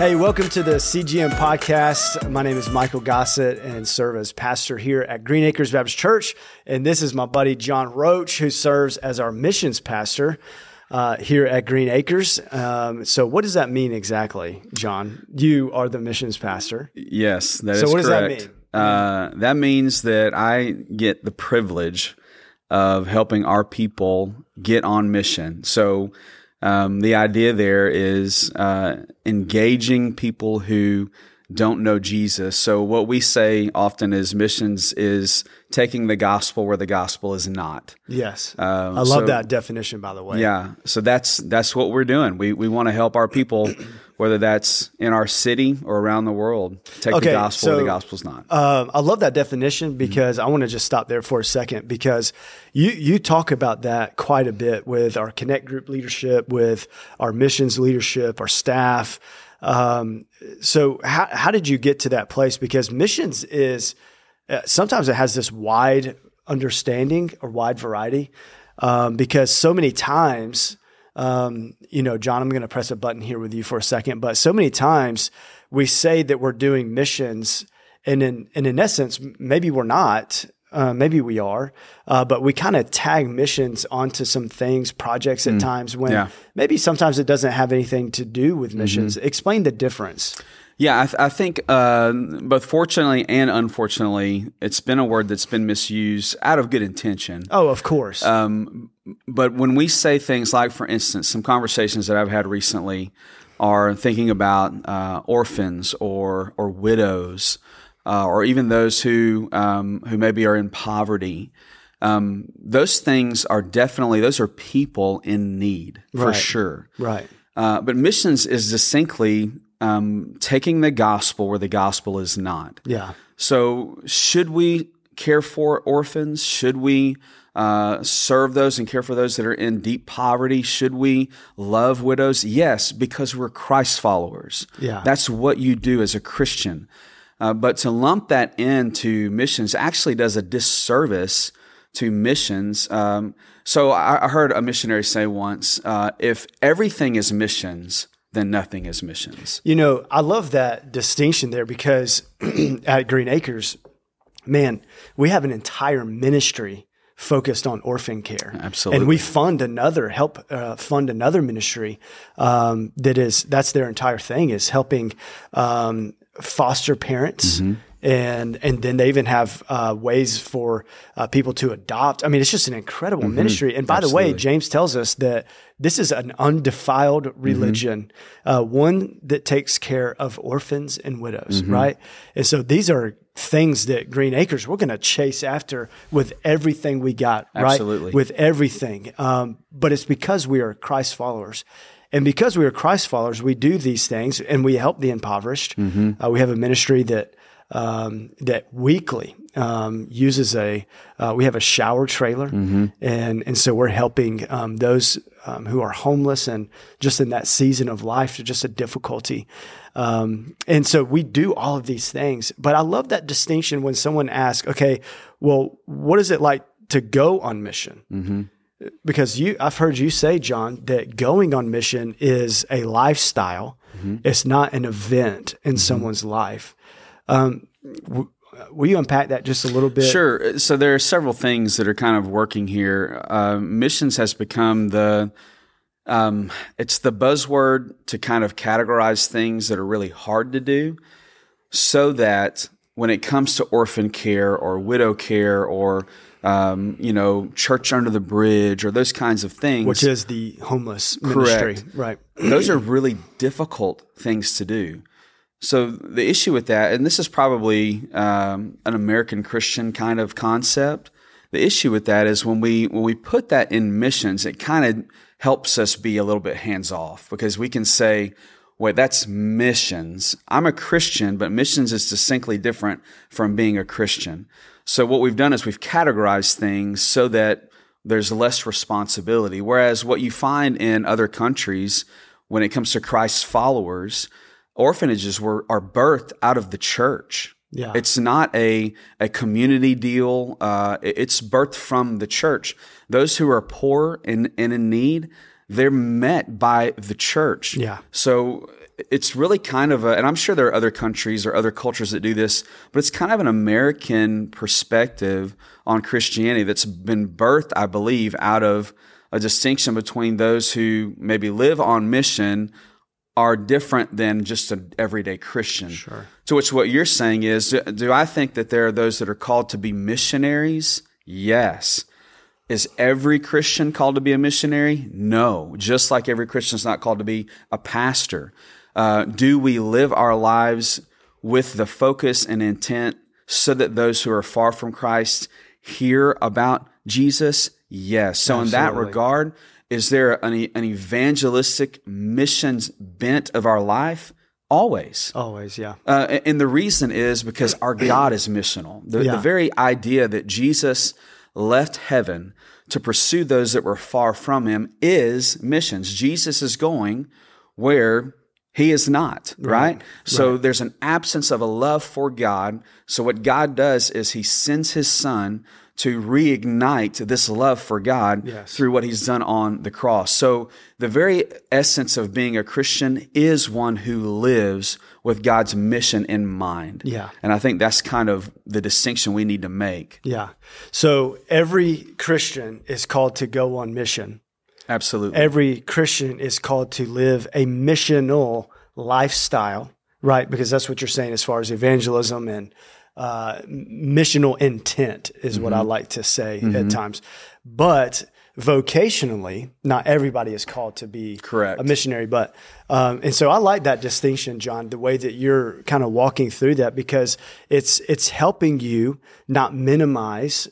Hey, welcome to the CGM podcast. My name is Michael Gossett and serve as pastor here at Green Acres Baptist Church. And this is my buddy John Roach, who serves as our missions pastor uh, here at Green Acres. Um, so, what does that mean exactly, John? You are the missions pastor. Yes, that So is what does that mean? Uh, that means that I get the privilege of helping our people get on mission. So um, the idea there is uh, engaging people who don't know Jesus. So what we say often is missions is taking the gospel where the gospel is not. Yes. Um, I love so- that definition, by the way. Yeah, so that's that's what we're doing. We we want to help our people, whether that's in our city or around the world, take Okay, the gospel where so- the gospel's not. Um, I love that definition because I want to just stop there for a second because you you talk about that quite a bit with our Connect Group leadership, with our missions leadership, our staff. Um, so how how did you get to that place? Because missions is uh, sometimes it has this wide understanding or wide variety um, because so many times um, you know, John, I'm going to press a button here with you for a second, but so many times we say that we're doing missions, and in and in essence, maybe we're not. Uh, maybe we are, uh, but we kind of tag missions onto some things, projects at times when yeah. maybe sometimes it doesn't have anything to do with missions. Explain the difference. Yeah, I, th- I think uh, both fortunately and unfortunately, it's been a word that's been misused out of good intention. Oh, of course. Um, but when we say things like, for instance, some conversations that I've had recently are thinking about uh, orphans or or widows, uh, or even those who um, who maybe are in poverty. Um, those things are definitely those are people in need for Right. sure. right. Uh, but missions is distinctly um, taking the gospel where the gospel is not. Yeah. So, should we care for orphans? Should we uh, serve those and care for those that are in deep poverty? Should we love widows? Yes, because we're Christ followers. Yeah. That's what you do as a Christian. Uh, but to lump that into missions actually does a disservice to missions. Um, so I, I heard a missionary say once, uh, if everything is missions, then nothing is missions. You know, I love that distinction there because at Green Acres, man, we have an entire ministry focused on orphan care. Absolutely. And we fund another, help uh, fund another ministry um, that is, that's their entire thing is helping um, foster parents. Mm-hmm. And and then they even have uh, ways for uh, people to adopt. I mean, it's just an incredible ministry. And by the way, Mm-hmm. James tells us that this is an undefiled Mm-hmm. religion, uh, one that takes care of orphans and widows, Mm-hmm. right? And so these are things that Green Acres we're going to chase after with everything we got, right? Absolutely. With everything. Um, but it's because we are Christ followers. And because we are Christ followers, we do these things and we help the impoverished. Mm-hmm. Uh, we have a ministry that um, that weekly um, uses a uh, we have a shower trailer. Mm-hmm. and and so we're helping um, those um, who are homeless and just in that season of life to just a difficulty. Um, and so we do all of these things. But I love that distinction when someone asks okay well what is it like to go on mission? Mm-hmm. because you I've heard you say John that going on mission is a lifestyle. Mm-hmm. it's not an event in someone's life um, w- will you unpack that just a little bit Sure. So there are several things that are kind of working here. Uh, missions has become the um, it's the buzzword to kind of categorize things that are really hard to do, so that when it comes to orphan care or widow care or um, you know church under the bridge or those kinds of things, which is the homeless ministry Correct. right those are really difficult things to do. So the issue with that, and this is probably um, an American Christian kind of concept. The issue with that is when we when we put that in missions, it kind of helps us be a little bit hands off because we can say, "Wait, that's missions. I'm a Christian, but missions is distinctly different from being a Christian." So what we've done is we've categorized things so that there's less responsibility. Whereas what you find in other countries when it comes to Christ's followers, orphanages were are birthed out of the church. Yeah. It's not a a community deal. Uh, it's birthed from the church. Those who are poor and, and in need, they're met by the church. Yeah. So it's really kind of a, and I'm sure there are other countries or other cultures that do this, but it's kind of an American perspective on Christianity that's been birthed, I believe, out of a distinction between those who maybe live on mission are different than just an everyday Christian. Sure. To which what you're saying is, do, do I think that there are those that are called to be missionaries? Yes. Is every Christian called to be a missionary? No. Just like every Christian is not called to be a pastor. Uh, do we live our lives with the focus and intent so that those who are far from Christ hear about Jesus? Yes. So in that regard, is there an, an evangelistic missions bent of our life? Always. Always, yeah. Uh, and the reason is because our God is missional. The, Yeah. the very idea that Jesus left heaven to pursue those that were far from him is missions. Jesus is going where he is not, right? So there's an absence of a love for God. So what God does is he sends his son to reignite this love for God Yes. through what he's done on the cross. So the very essence of being a Christian is one who lives with God's mission in mind. Yeah. And I think that's kind of the distinction we need to make. Yeah. So every Christian is called to go on mission. Absolutely. Every Christian is called to live a missional lifestyle, right? Because that's what you're saying as far as evangelism and uh, missional intent is what I like to say at times. But vocationally, not everybody is called to be Correct. a missionary. But um, and so I like that distinction, John, the way that you're kind of walking through that because it's it's helping you not minimize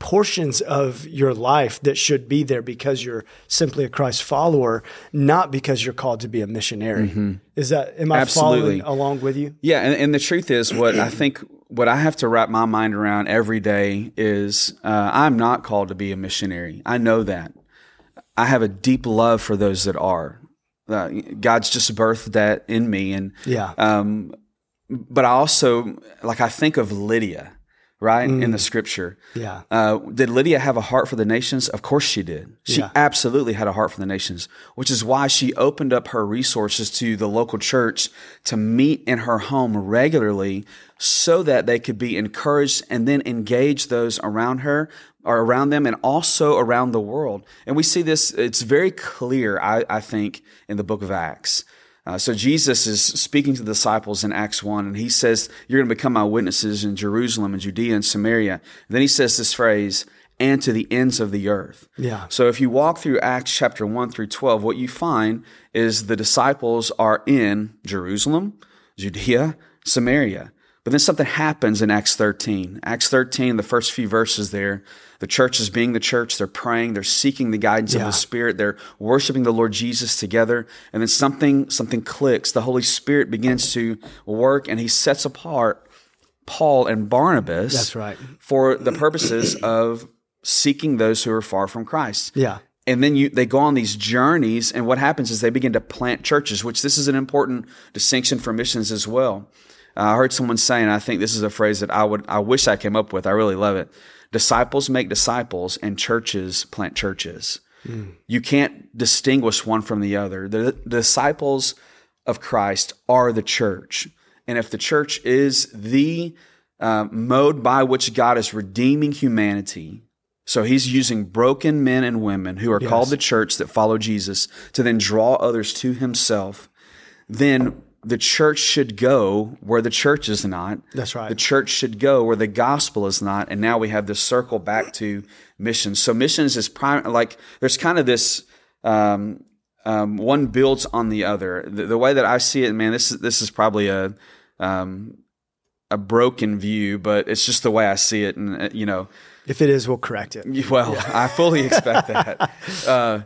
portions of your life that should be there because you're simply a Christ follower, not because you're called to be a missionary. Is that am I Absolutely. following along with you? Yeah, and, and the truth is, what I think, what I have to wrap my mind around every day is, uh, I'm not called to be a missionary. I know that. I have a deep love for those that are. Uh, God's just birthed that in me, and Yeah. um, but I also like I think of Lydia, right in the scripture. Yeah. Uh, did Lydia have a heart for the nations? Of course she did. She Yeah. absolutely had a heart for the nations, which is why she opened up her resources to the local church to meet in her home regularly so that they could be encouraged and then engage those around her or around them and also around the world. And we see this, it's very clear, I, I think, in the book of Acts. Uh, so Jesus is speaking to the disciples in Acts 1, and he says, You're going to become my witnesses in Jerusalem and Judea and Samaria. And then he says this phrase, and to the ends of the earth. Yeah. So if you walk through Acts chapter 1 through 12, what you find is the disciples are in Jerusalem, Judea, Samaria. But then something happens in Acts 13. Acts 13, the first few verses there, the church is being the church. They're praying. They're seeking the guidance of the Spirit. They're worshiping the Lord Jesus together. And then something, something clicks. The Holy Spirit begins to work and he sets apart Paul and Barnabas That's right. for the purposes of seeking those who are far from Christ. Yeah. And then you, they go on these journeys, and what happens is they begin to plant churches, which this is an important distinction for missions as well. Uh, I heard someone saying, I think this is a phrase that I would, I wish I came up with. I really love it. Disciples make disciples, and churches plant churches. You can't distinguish one from the other. The, the disciples of Christ are the church, and if the church is the uh, mode by which God is redeeming humanity, so he's using broken men and women who are called the church that follow Jesus to then draw others to himself. Then the church should go where the church is not. That's right. The church should go where the gospel is not. And now we have this circle back to missions. So missions is prime, like there's kind of this, um, um, one builds on the other. The, the way that I see it, man, this is, this is probably a, um, a broken view, but it's just the way I see it. And, uh, you know, If it is, we'll correct it. well, I fully expect that. Uh,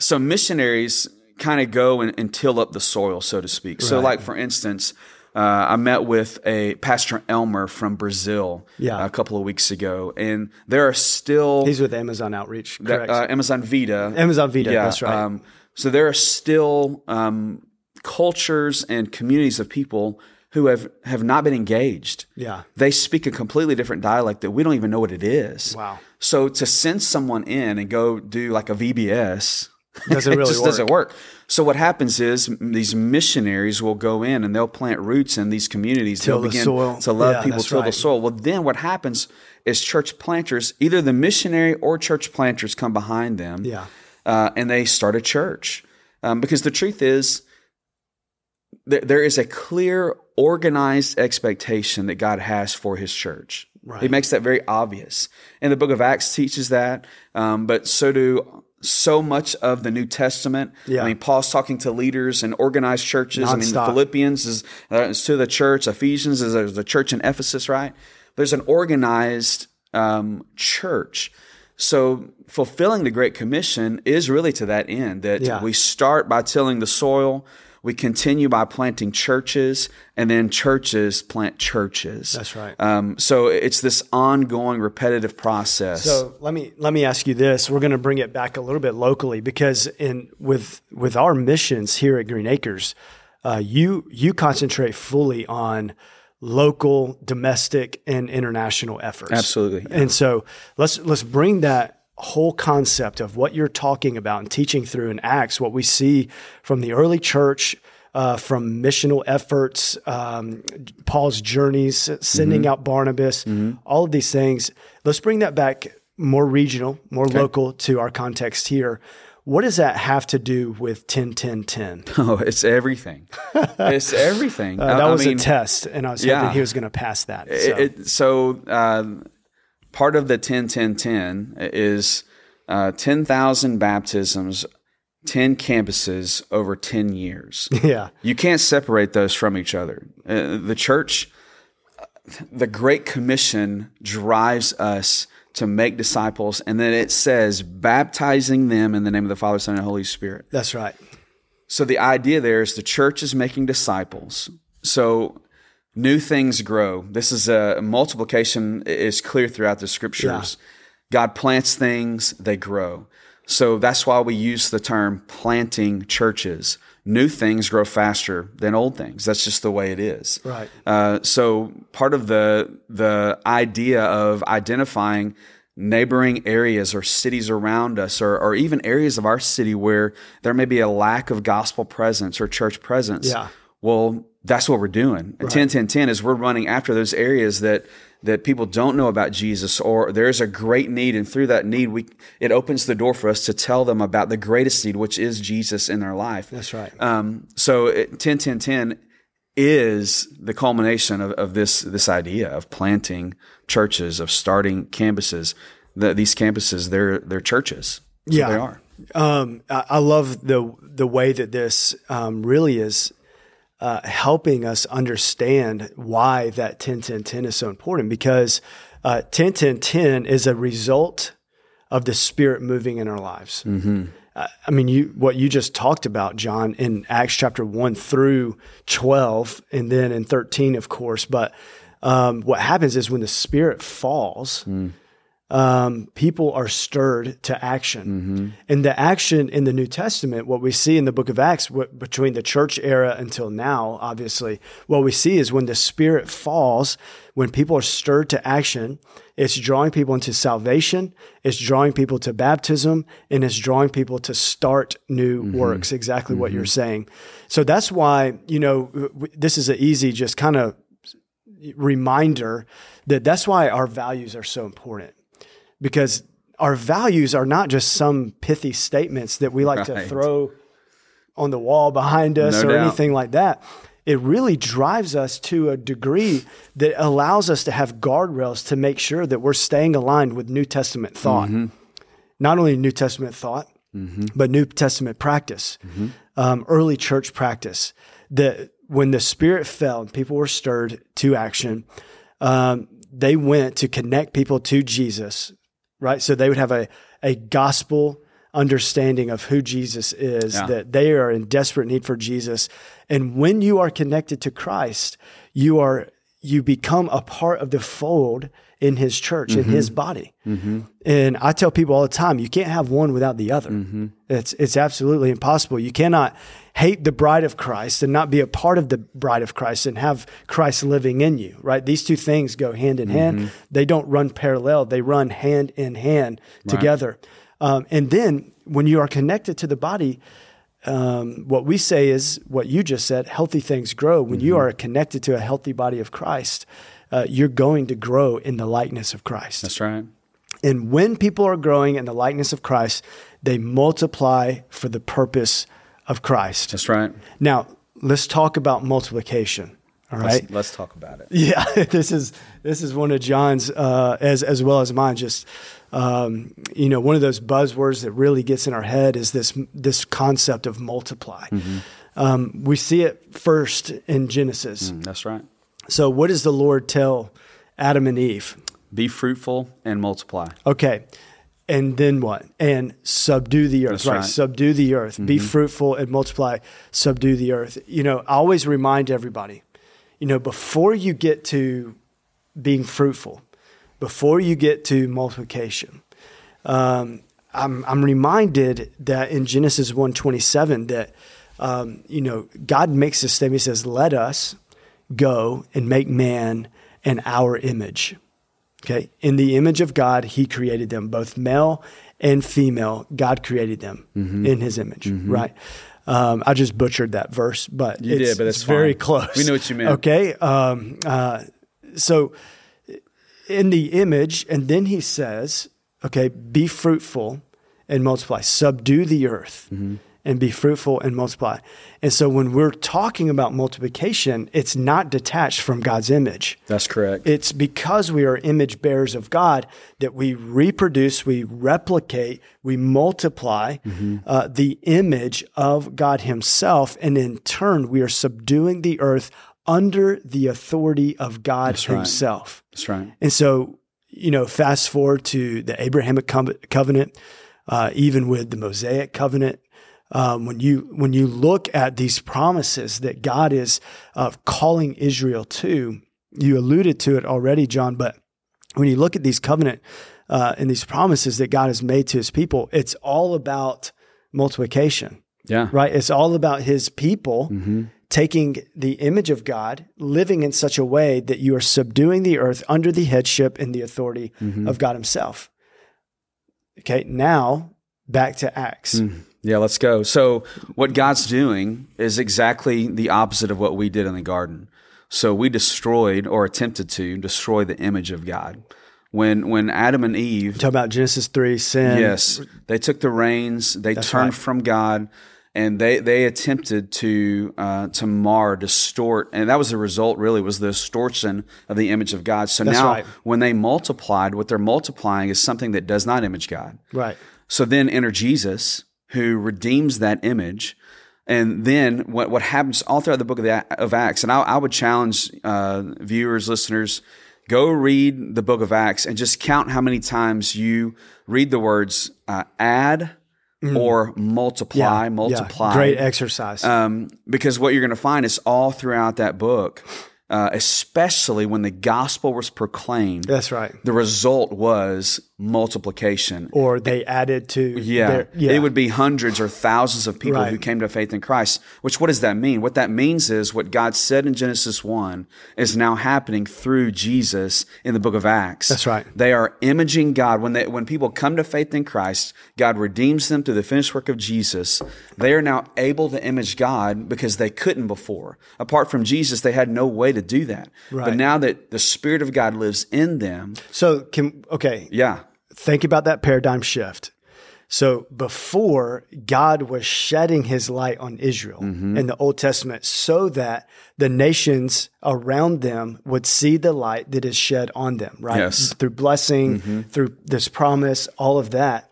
so missionaries kind of go and, and till up the soil, so to speak. So, like for instance, uh, I met with a Pastor Elmer from Brazil Yeah. a couple of weeks ago, and there are still He's with Amazon Outreach, correct? uh, Amazon Vita. Amazon Vita, that's right. Um, so there are still um, cultures and communities of people who have, have not been engaged. yeah. They speak a completely different dialect that we don't even know what it is. Wow. So to send someone in and go do like a VBS Doesn't it just work. doesn't work. So what happens is these missionaries will go in and they'll plant roots in these communities. Till they'll the begin soil. to love Yeah, people, till the soil. Well, then what happens is church planters, either the missionary or church planters, come behind them, Yeah. uh, and they start a church. Um, because the truth is, there, there is a clear, organized expectation that God has for His church. Right. He makes that very obvious, and the Book of Acts teaches that. Um, but so do so much of the New Testament. Yeah. I mean, Paul's talking to leaders and organized churches. I mean, Nonstop. Philippians is, uh, is to the church. Ephesians is the church in Ephesus, right? There's an organized um, church. So fulfilling the Great Commission is really to that end that Yeah. we start by tilling the soil, we continue by planting churches, and then churches plant churches. That's right. Um, so it's this ongoing, repetitive process. So let me let me ask you this. We're going to bring it back a little bit locally because in with with our missions here at Green Acres, uh, you you concentrate fully on local, domestic, and international efforts. Absolutely. And so let's let's bring that whole concept of what you're talking about and teaching through in Acts, what we see from the early church. Uh, from missional efforts, um, Paul's journeys, sending out Barnabas, all of these things. Let's bring that back more regional, more local to our context here. What does that have to do with 10 10 10? oh, it's everything. it's everything. Uh, that I was mean, a test, and I was yeah. hoping he was going to pass that. So. It, it, so uh, part of the 10 10 10 is uh, 10,000 baptisms, 10 campuses over 10 years. yeah, You can't separate those from each other. Uh, the church, the Great Commission drives us to make disciples, and then it says, baptizing them in the name of the Father, Son, and Holy Spirit. that's right. So the idea there is the church is making disciples. So new things grow. This is a multiplication is clear throughout the scriptures. God plants things, they grow. So that's why we use the term planting churches. New things grow faster than old things. That's just the way it is. Right. Uh, so part of the the idea of identifying neighboring areas or cities around us or, or even areas of our city where there may be a lack of gospel presence or church presence Yeah. well that's what we're doing And 10 10 10 is we're running after those areas that that people don't know about jesus or there's a great need and through that need we it opens the door for us to tell them about the greatest need which is jesus in their life That's right. um, so it, 10 10 10 is the culmination of, of this this idea of planting churches, of starting campuses. The, these campuses, they're they're churches. That's Yeah. they are. Um, I, I love the the way that this um, really is uh, helping us understand why that 10 10 10 is so important because uh, 10 10 10 is a result of the spirit moving in our lives. Mm-hmm. Uh, I mean, you what you just talked about, John, in Acts chapter one through twelve, and then in thirteen, of course. But um, what happens is when the spirit falls, um, people are stirred to action. Mm-hmm. And the action in the New Testament, what we see in the book of Acts, what, between the church era until now, obviously, what we see is when the Spirit falls, when people are stirred to action, it's drawing people into salvation, it's drawing people to baptism, and it's drawing people to start new mm-hmm. works, exactly what you're mm-hmm. saying. So that's why, you know, w- this is an easy, just kind of reminder that that's why our values are so important because our values are not just some pithy statements that we like to throw on the wall behind us No or doubt. anything like that. It really drives us to a degree that allows us to have guardrails to make sure that we're staying aligned with New Testament thought. Mm-hmm. Not only New Testament thought, but New Testament practice, Mm-hmm. um, early church practice. That when the Spirit fell and people were stirred to action, um, they went to connect people to Jesus, right? So they would have a, a gospel understanding of who Jesus is, Yeah. that they are in desperate need for Jesus. And when you are connected to Christ, you are you become a part of the fold in his church, in his mm-hmm. body. Mm-hmm. And I tell people all the time, you can't have one without the other. Mm-hmm. It's it's absolutely impossible. You cannot hate the bride of Christ and not be a part of the bride of Christ and have Christ living in you, right? These two things go hand in hand. They don't run parallel. They run hand in hand together. Um, and then when you are connected to the body, um, what we say is what you just said healthy things grow. When you are connected to a healthy body of Christ, uh, you're going to grow in the likeness of Christ. That's right. And when people are growing in the likeness of Christ, they multiply for the purpose of Christ. That's right. Now, let's talk about multiplication. All right. Let's, let's talk about it. Yeah, this is this is one of John's uh, as as well as mine. Just um, you know, one of those buzzwords that really gets in our head is this this concept of multiply. Mm-hmm. Um, we see it first in Genesis. Mm, that's right. So, what does the Lord tell Adam and Eve? Be fruitful and multiply. Okay. And then what? And subdue the earth, That's right? right. Subdue the earth. Be fruitful and multiply. Subdue the earth. You know, I always remind everybody, you know, before you get to being fruitful, before you get to multiplication, um, I'm, I'm reminded that in Genesis 1:27 that, um, you know, God makes this statement. He says, let us go and make man in our image. Okay. In the image of God, he created them, both male and female. God created them Mm-hmm. in his image, right? Um, I just butchered that verse, but You it's, did, but it's very close. We know what you meant. Okay. Um, uh, so in the image, and then he says, okay, be fruitful and multiply, subdue the earth Mm-hmm. and be fruitful and multiply. And so when we're talking about multiplication, it's not detached from God's image. That's correct. It's because we are image bearers of God that we reproduce, we replicate, we multiply Mm-hmm. uh, the image of God Himself. And in turn, we are subduing the earth under the authority of God That's right. Himself. That's right. And so, you know, fast forward to the Abrahamic covenant, uh, even with the Mosaic covenant. Um, when you when you look at these promises that God is uh, calling Israel to, you alluded to it already, John. But when you look at these covenant uh, and these promises that God has made to His people, it's all about multiplication Yeah. right? It's all about his people Mm-hmm. Taking the image of God, living in such a way that you are subduing the earth under the headship and the authority Mm-hmm. of God himself. Okay, now back to Acts. Mm. Yeah, let's go. So, what God's doing is exactly the opposite of what we did in the garden. So, we destroyed or attempted to destroy the image of God. When when Adam and Eve Talk about Genesis 3, sin. Yes, they took the reins. They turned right. from God, and they they attempted to uh, to mar, distort, and that was the result. Really, was the distortion of the image of God. So That's now, right. when they multiplied, what they're multiplying is something that does not image God. Right. So then enter Jesus, who redeems that image. And then what, what happens all throughout the book of, the, of Acts, and I, I would challenge uh, viewers, listeners, go read the book of Acts and just count how many times you read the words uh, add or multiply, multiply. Great exercise. Um, because what you're going to find is all throughout that book, uh, especially when the gospel was proclaimed, That's right. the result was multiplication. Or they added to Yeah. their- yeah. It would be hundreds or thousands of people Right. who came to faith in Christ. Which, what does that mean? What that means is what God said in Genesis 1 is now happening through Jesus in the book of Acts. That's right. They are imaging God. When they, when people come to faith in Christ, God redeems them through the finished work of Jesus. They are now able to image God because they couldn't before. Apart from Jesus, they had no way to do that. But now that the Spirit of God lives in them, so can okay, yeah, think about that paradigm shift. So before God was shedding his light on Israel Mm-hmm. in the Old Testament so that the nations around them would see the light that is shed on them, right? Yes. Mm-hmm. Through blessing, through this promise, all of that.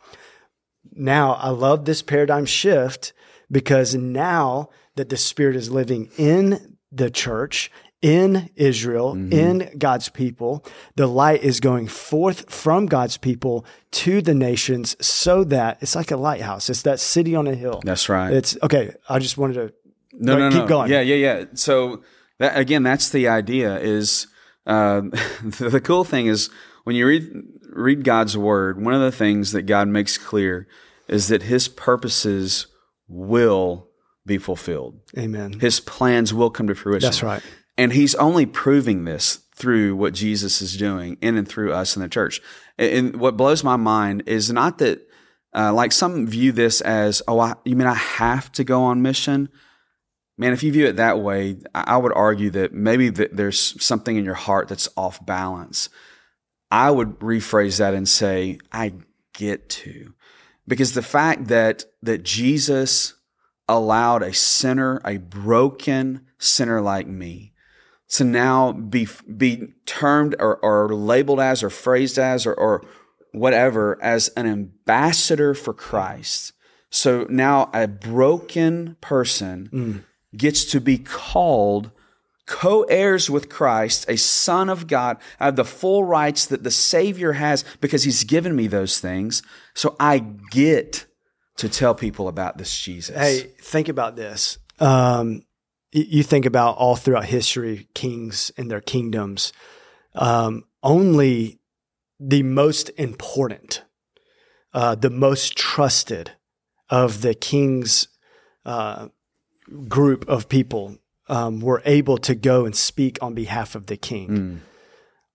Now, I love this paradigm shift because now that the Spirit is living in the church, in Israel, Mm-hmm. in God's people, the light is going forth from God's people to the nations so that it's like a lighthouse. It's that city on a hill. that's right. It's okay. I just wanted to No, no, keep no. going. Yeah, yeah, yeah. So that again, that's the idea. Is uh, the, the cool thing is when you read read God's word, one of the things that God makes clear is that His purposes will be fulfilled. Amen. His plans will come to fruition. That's right. And He's only proving this through what Jesus is doing in and through us in the church. And what blows my mind is not that Uh, like some view this as, oh, I, you mean I have to go on mission? Man, if you view it that way, I would argue that maybe there's something in your heart that's off balance. I would rephrase that and say, I get to. Because the fact that that Jesus allowed a sinner, a broken sinner like me, to now be be termed or, or labeled as or phrased as or, or whatever as an ambassador for Christ. So now a broken person mm. gets to be called co heirs with Christ, a son of God. I have the full rights that the Savior has because He's given me those things. So I get to tell people about this Jesus. Hey, think about this. Um, you think about all throughout history, kings and their kingdoms. Um, only the most important, uh, the most trusted of the king's uh, group of people um, were able to go and speak on behalf of the king. Mm.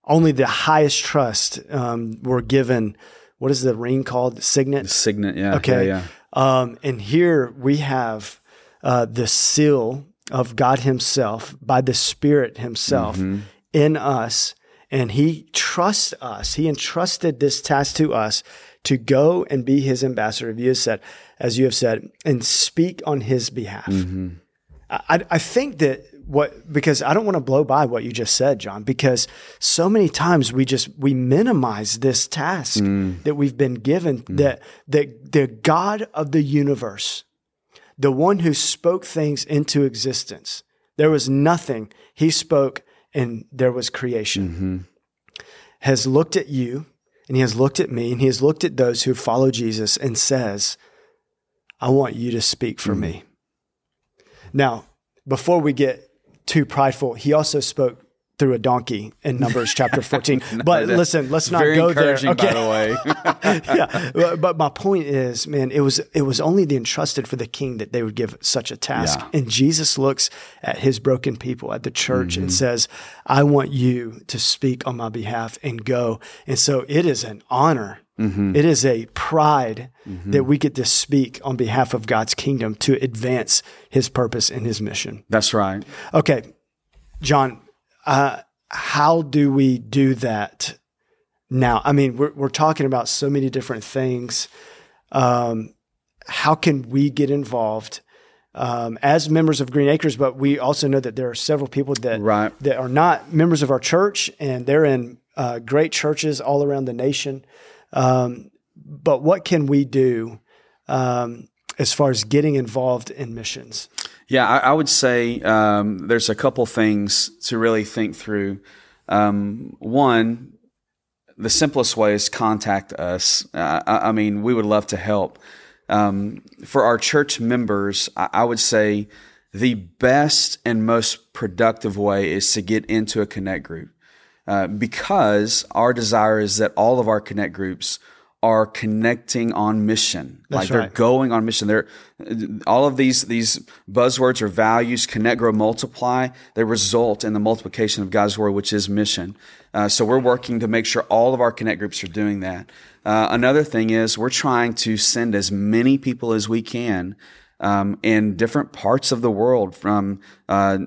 Only the highest trust um, were given. What is the ring called? The signet. The signet. Yeah. Okay. Yeah. yeah. Um, and here we have uh, the seal of God Himself by the Spirit Himself mm-hmm. in us, and He trusts us. He entrusted this task to us to go and be His ambassador. As you have said, as you have said, and speak on His behalf. Mm-hmm. I, I think that what because I don't want to blow by what you just said, John, because so many times we just we minimize this task mm. that we've been given mm. that that the God of the universe, the one who spoke things into existence, there was nothing. He spoke and there was creation. Mm-hmm. Has looked at you and he has looked at me and he has looked at those who follow Jesus and says, I want you to speak for mm. me. Now, before we get too prideful, he also spoke through a donkey in Numbers chapter 14. no, but listen, let's not go there. Okay. By the way. yeah. But my point is, man, it was it was only the entrusted for the king that they would give such a task. Yeah. And Jesus looks at his broken people at the church mm-hmm. and says, I want you to speak on my behalf and go. And so it is an honor Mm-hmm. It is a pride mm-hmm. that we get to speak on behalf of God's kingdom to advance his purpose and his mission. That's right. Okay, John, uh, how do we do that now? I mean, we're, we're talking about so many different things. Um, how can we get involved? Um, as members of Green Acres, but we also know that there are several people that right. that are not members of our church, and they're in uh, great churches all around the nation. Um, but what can we do um, as far as getting involved in missions? Yeah, I, I would say um, there's a couple things to really think through. Um, one, the simplest way is contact us. Uh, I, I, mean, we would love to help. Um, for our church members, I, I would say the best and most productive way is to get into a connect group. Uh, because our desire is that all of our connect groups are connecting on mission. That's like they're right. going on mission. They're all of these these buzzwords or values, connect, grow, multiply. They result in the multiplication of God's word, which is mission. Uh, so we're working to make sure all of our connect groups are doing that. Uh, another thing is we're trying to send as many people as we can um, in different parts of the world, from uh,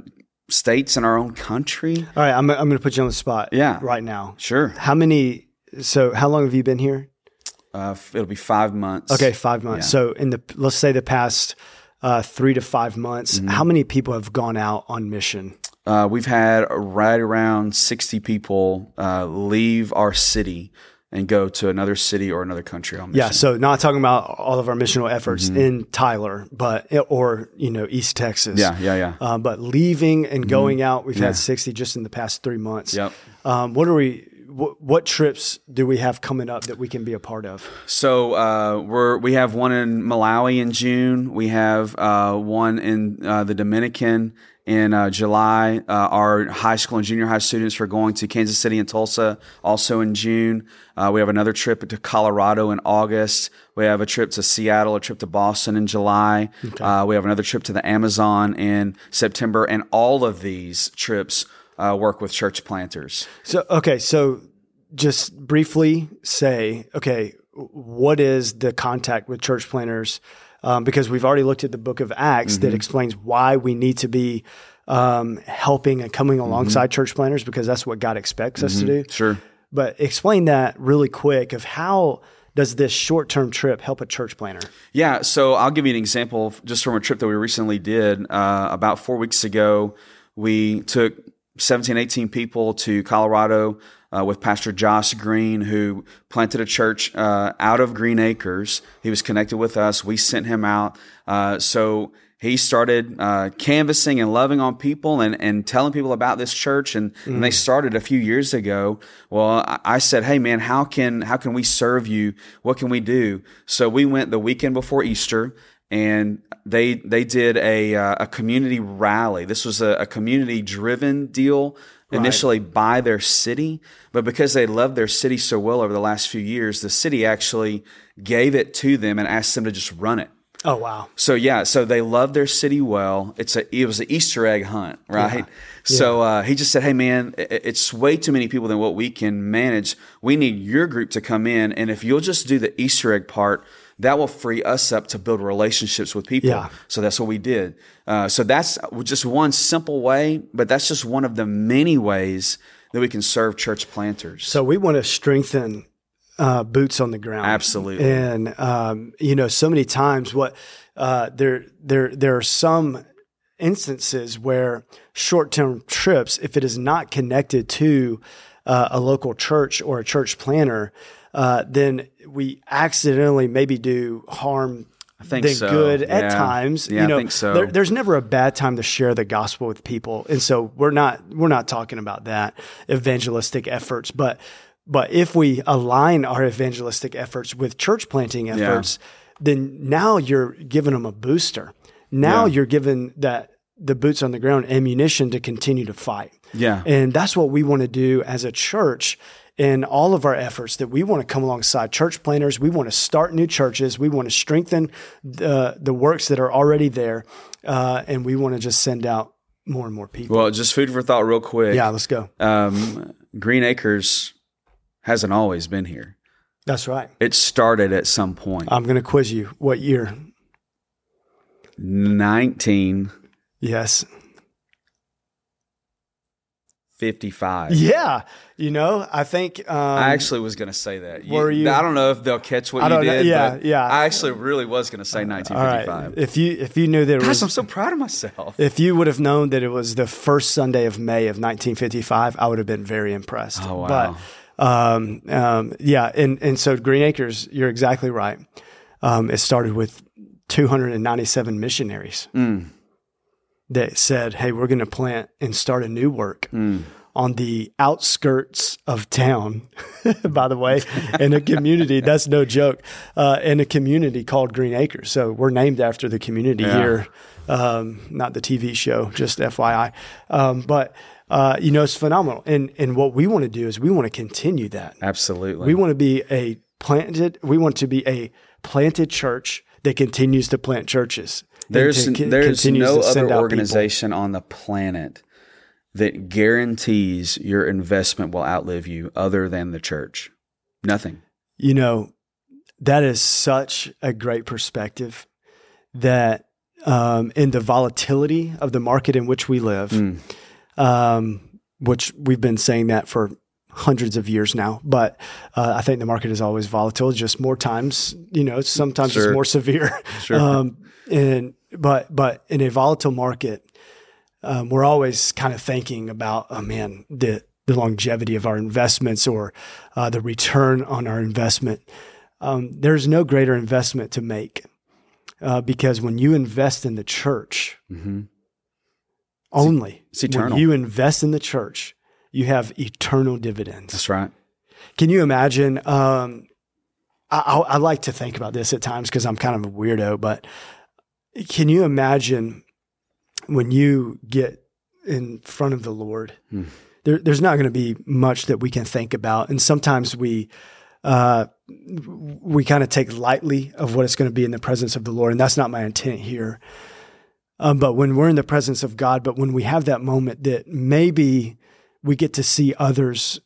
states in our own country. All right, I'm, I'm going to put you on the spot. Yeah. Right now. Sure. How many? So, how long have you been here? Uh, it'll be five months. Okay, five months. Yeah. So, in the let's say the past uh, three to five months, mm-hmm. how many people have gone out on mission? Uh, we've had right around sixty people uh, leave our city and go to another city or another country on mission. Yeah, so not talking about all of our missional efforts mm-hmm. in Tyler, but or you know East Texas. Yeah, yeah, yeah. Um, but leaving and mm-hmm. going mm-hmm. out, we've yeah. had sixty just in the past three months. Yep. Um, what are we? What, what, trips do we have coming up that we can be a part of? So uh, we're we have one in Malawi in June. We have uh, one in uh, the Dominican in uh, July. Uh, our high school and junior high students are going to Kansas City and Tulsa also in June. Uh, we have another trip to Colorado in August. We have a trip to Seattle, a trip to Boston in July. Okay. Uh, we have another trip to the Amazon in September. And all of these trips uh, work with church planters. So, okay. So just briefly say, okay, what is the contact with church planters? Um, because we've already looked at the book of Acts that explains why we need to be um, helping and coming alongside church planters because that's what God expects us to do. Sure. But explain that really quick of how does this short term trip help a church planter? Yeah, so I'll give you an example just from a trip that we recently did. Uh, about four weeks ago, we took 17, 18 people to Colorado uh, with Pastor Josh Green, who planted a church uh, out of Green Acres. He was connected with us. We sent him out. Uh, so he started uh, canvassing and loving on people and, and telling people about this church. And, and they started a few years ago. Well, I, I said, "Hey, man, how can how can we serve you? What can we do?" So we went the weekend before Easter and they they did a uh, a community rally. This was a, a community driven deal initially by their city, but because they loved their city so well over the last few years, the city actually gave it to them and asked them to just run it. Oh, wow. So yeah, so they loved their city well. It's a it was an Easter egg hunt, right? So uh, he just said, "Hey man, it's way too many people than what we can manage. We need your group to come in, and if you'll just do the Easter egg part." That will free us up to build relationships with people. Yeah. So that's what we did. Uh, so that's just one simple way, but that's just one of the many ways that we can serve church planters. So we want to strengthen uh, boots on the ground. Absolutely. And um, you know, so many times what uh, there there there are some instances where short-term trips, if it is not connected to uh, a local church or a church planter, uh, then we accidentally maybe do harm think than so. good at times. Yeah, you know, think so. there- there's never a bad time to share the gospel with people, and so we're not we're not talking about that evangelistic efforts, but but if we align our evangelistic efforts with church planting efforts, then now you're giving them a booster. Now Yeah. you're giving that the boots on the ground ammunition to continue to fight. Yeah. And that's what we want to do as a church in all of our efforts that we want to come alongside church planters. We want to start new churches. We want to strengthen the, the works that are already there. Uh, and we want to just send out more and more people. well, just food for thought, real quick. yeah, let's go. Um, Green Acres hasn't always been here. That's right. It started at some point. I'm going to quiz you. What year? 1955. Yes. 55. Yeah. You know, I think. Um, I actually was going to say that. Were you- I don't know if they'll catch what I you don't know. did. Yeah, but yeah. I actually really was going to say all right. 1955. If you if you knew that it Gosh, was I'm so proud of myself. If you would have known that it was the first Sunday of May of 1955, I would have been very impressed. Oh, wow. But um, um, yeah, and and so Green Acres, you're exactly right. Um, it started with 297 missionaries Mm. That said, "Hey, we're going to plant and start a new work." Mm. On the outskirts of town, by the way, in a community, that's no joke, uh, in a community called Green Acres. So we're named after the community Yeah. here um, not the TV show, just FYI. Um, but uh, you know, it's phenomenal. And and what we want to do is we want to continue that. Absolutely. We want to be a planted. We want to be a planted church that continues to plant churches. There's there's no other organization on the planet that guarantees your investment will outlive you other than the church. Nothing. You know, that is such a great perspective. That um, in the volatility of the market in which we live, Mm. um, which we've been saying that for hundreds of years now. But uh, I think the market is always volatile, just more times, you know, sometimes Sure. it's more severe. Sure. Um, and but but in a volatile market, um, we're always kind of thinking about, oh man, the the longevity of our investments or uh, the return on our investment. Um, there's no greater investment to make uh, because when you invest in the church, hmm only it's eternal. when you invest in the church, you have eternal dividends. That's right. Can you imagine? Um, I, I, I like to think about this at times because I'm kind of a weirdo, but can you imagine when you get in front of the Lord? Hmm. There, there's not going to be much that we can think about, and sometimes we. Uh, we kind of take lightly of what it's going to be in the presence of the Lord, and that's not my intent here. Um, but when we're in the presence of God, but when we have that moment that maybe we get to see others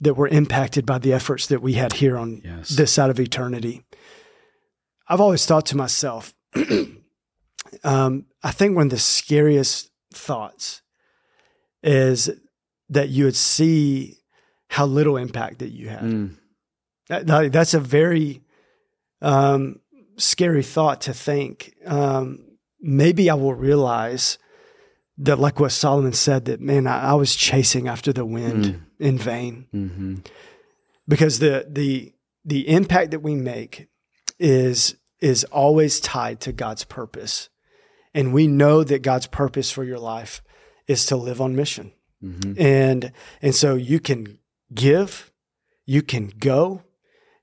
that were impacted by the efforts that we had here on Yes. this side of eternity. I've always thought to myself, um, I think one of the scariest thoughts is that you would see how little impact that you had. Mm. That, that- that's a very um, scary thought to think. Um, maybe I will realize that, like what Solomon said, that man, I, I was chasing after the wind in vain hmm because the the the impact that we make is is always tied to God's purpose, and we know that God's purpose for your life is to live on mission, hmm and and so you can give, you can go,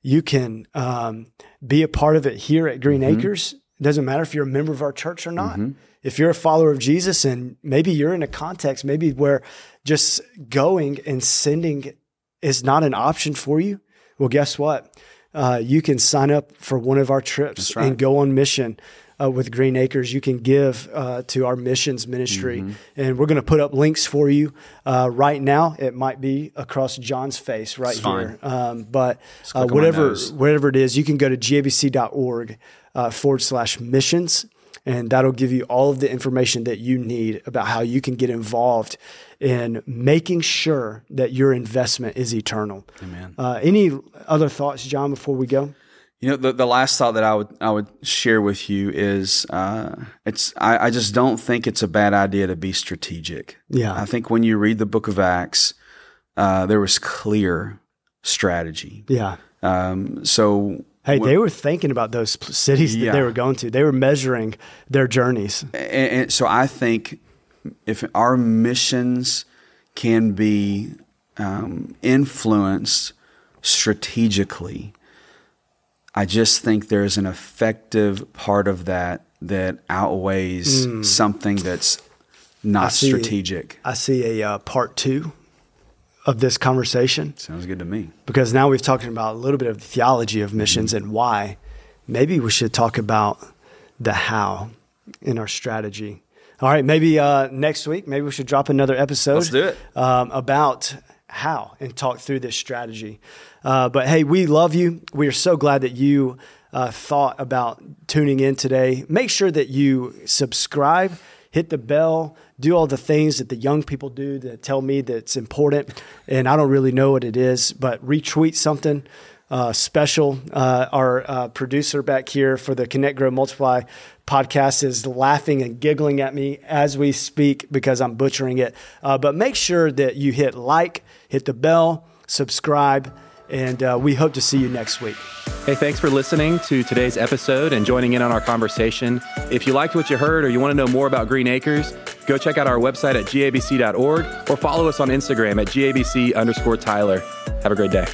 you can um, be a part of it here at Green Mhm. Acres. It doesn't matter if you're a member of our church or not. Mhm. If you're a follower of Jesus and maybe you're in a context, maybe where just going and sending is not an option for you, well, guess what? Uh, you can sign up for one of our trips right. and go on mission uh, with Green Acres. You can give uh, to our missions ministry, Mm-hmm. and we're going to put up links for you uh, right now. It might be across John's face right It's here, um, but uh, whatever whatever it is, you can go to gabc.org uh, forward slash missions, and that'll give you all of the information that you need about how you can get involved in making sure that your investment is eternal. Amen. Uh, any other thoughts, John, before we go? You know, the, the last thought that I would I would share with you is uh, it's I, I just don't think it's a bad idea to be strategic. Yeah. I think when you read the Book of Acts, uh, there was clear strategy. Yeah. Um, so Hey, when- they were thinking about those cities that Yeah. they were going to. They were measuring their journeys. and, and so I think if our missions can be um, influenced strategically, I just think there's an effective part of that that outweighs something that's not see. strategic. I see a uh, part two of this conversation Sounds good to me. because now we've talked about a little bit of the theology of missions Mm-hmm. and why. Maybe we should talk about the how in our strategy. All right, maybe uh, next week, maybe we should drop another episode. Let's do it. um, about how and talk through this strategy. Uh, but hey, we love you. We are so glad that you uh, thought about tuning in today. Make sure that you subscribe, hit the bell, do all the things that the young people do that tell me that's important. And I don't really know what it is, but retweet something. Uh, special. Uh, our uh, producer back here for the Connect Grow Multiply podcast is laughing and giggling at me as we speak because I'm butchering it. Uh, but make sure that you hit like, hit the bell, subscribe, and uh, we hope to see you next week. Hey, thanks for listening to today's episode and joining in on our conversation. If you liked what you heard or you want to know more about Green Acres, go check out our website at gabc.org or follow us on Instagram at gabc underscore Tyler. Have a great day.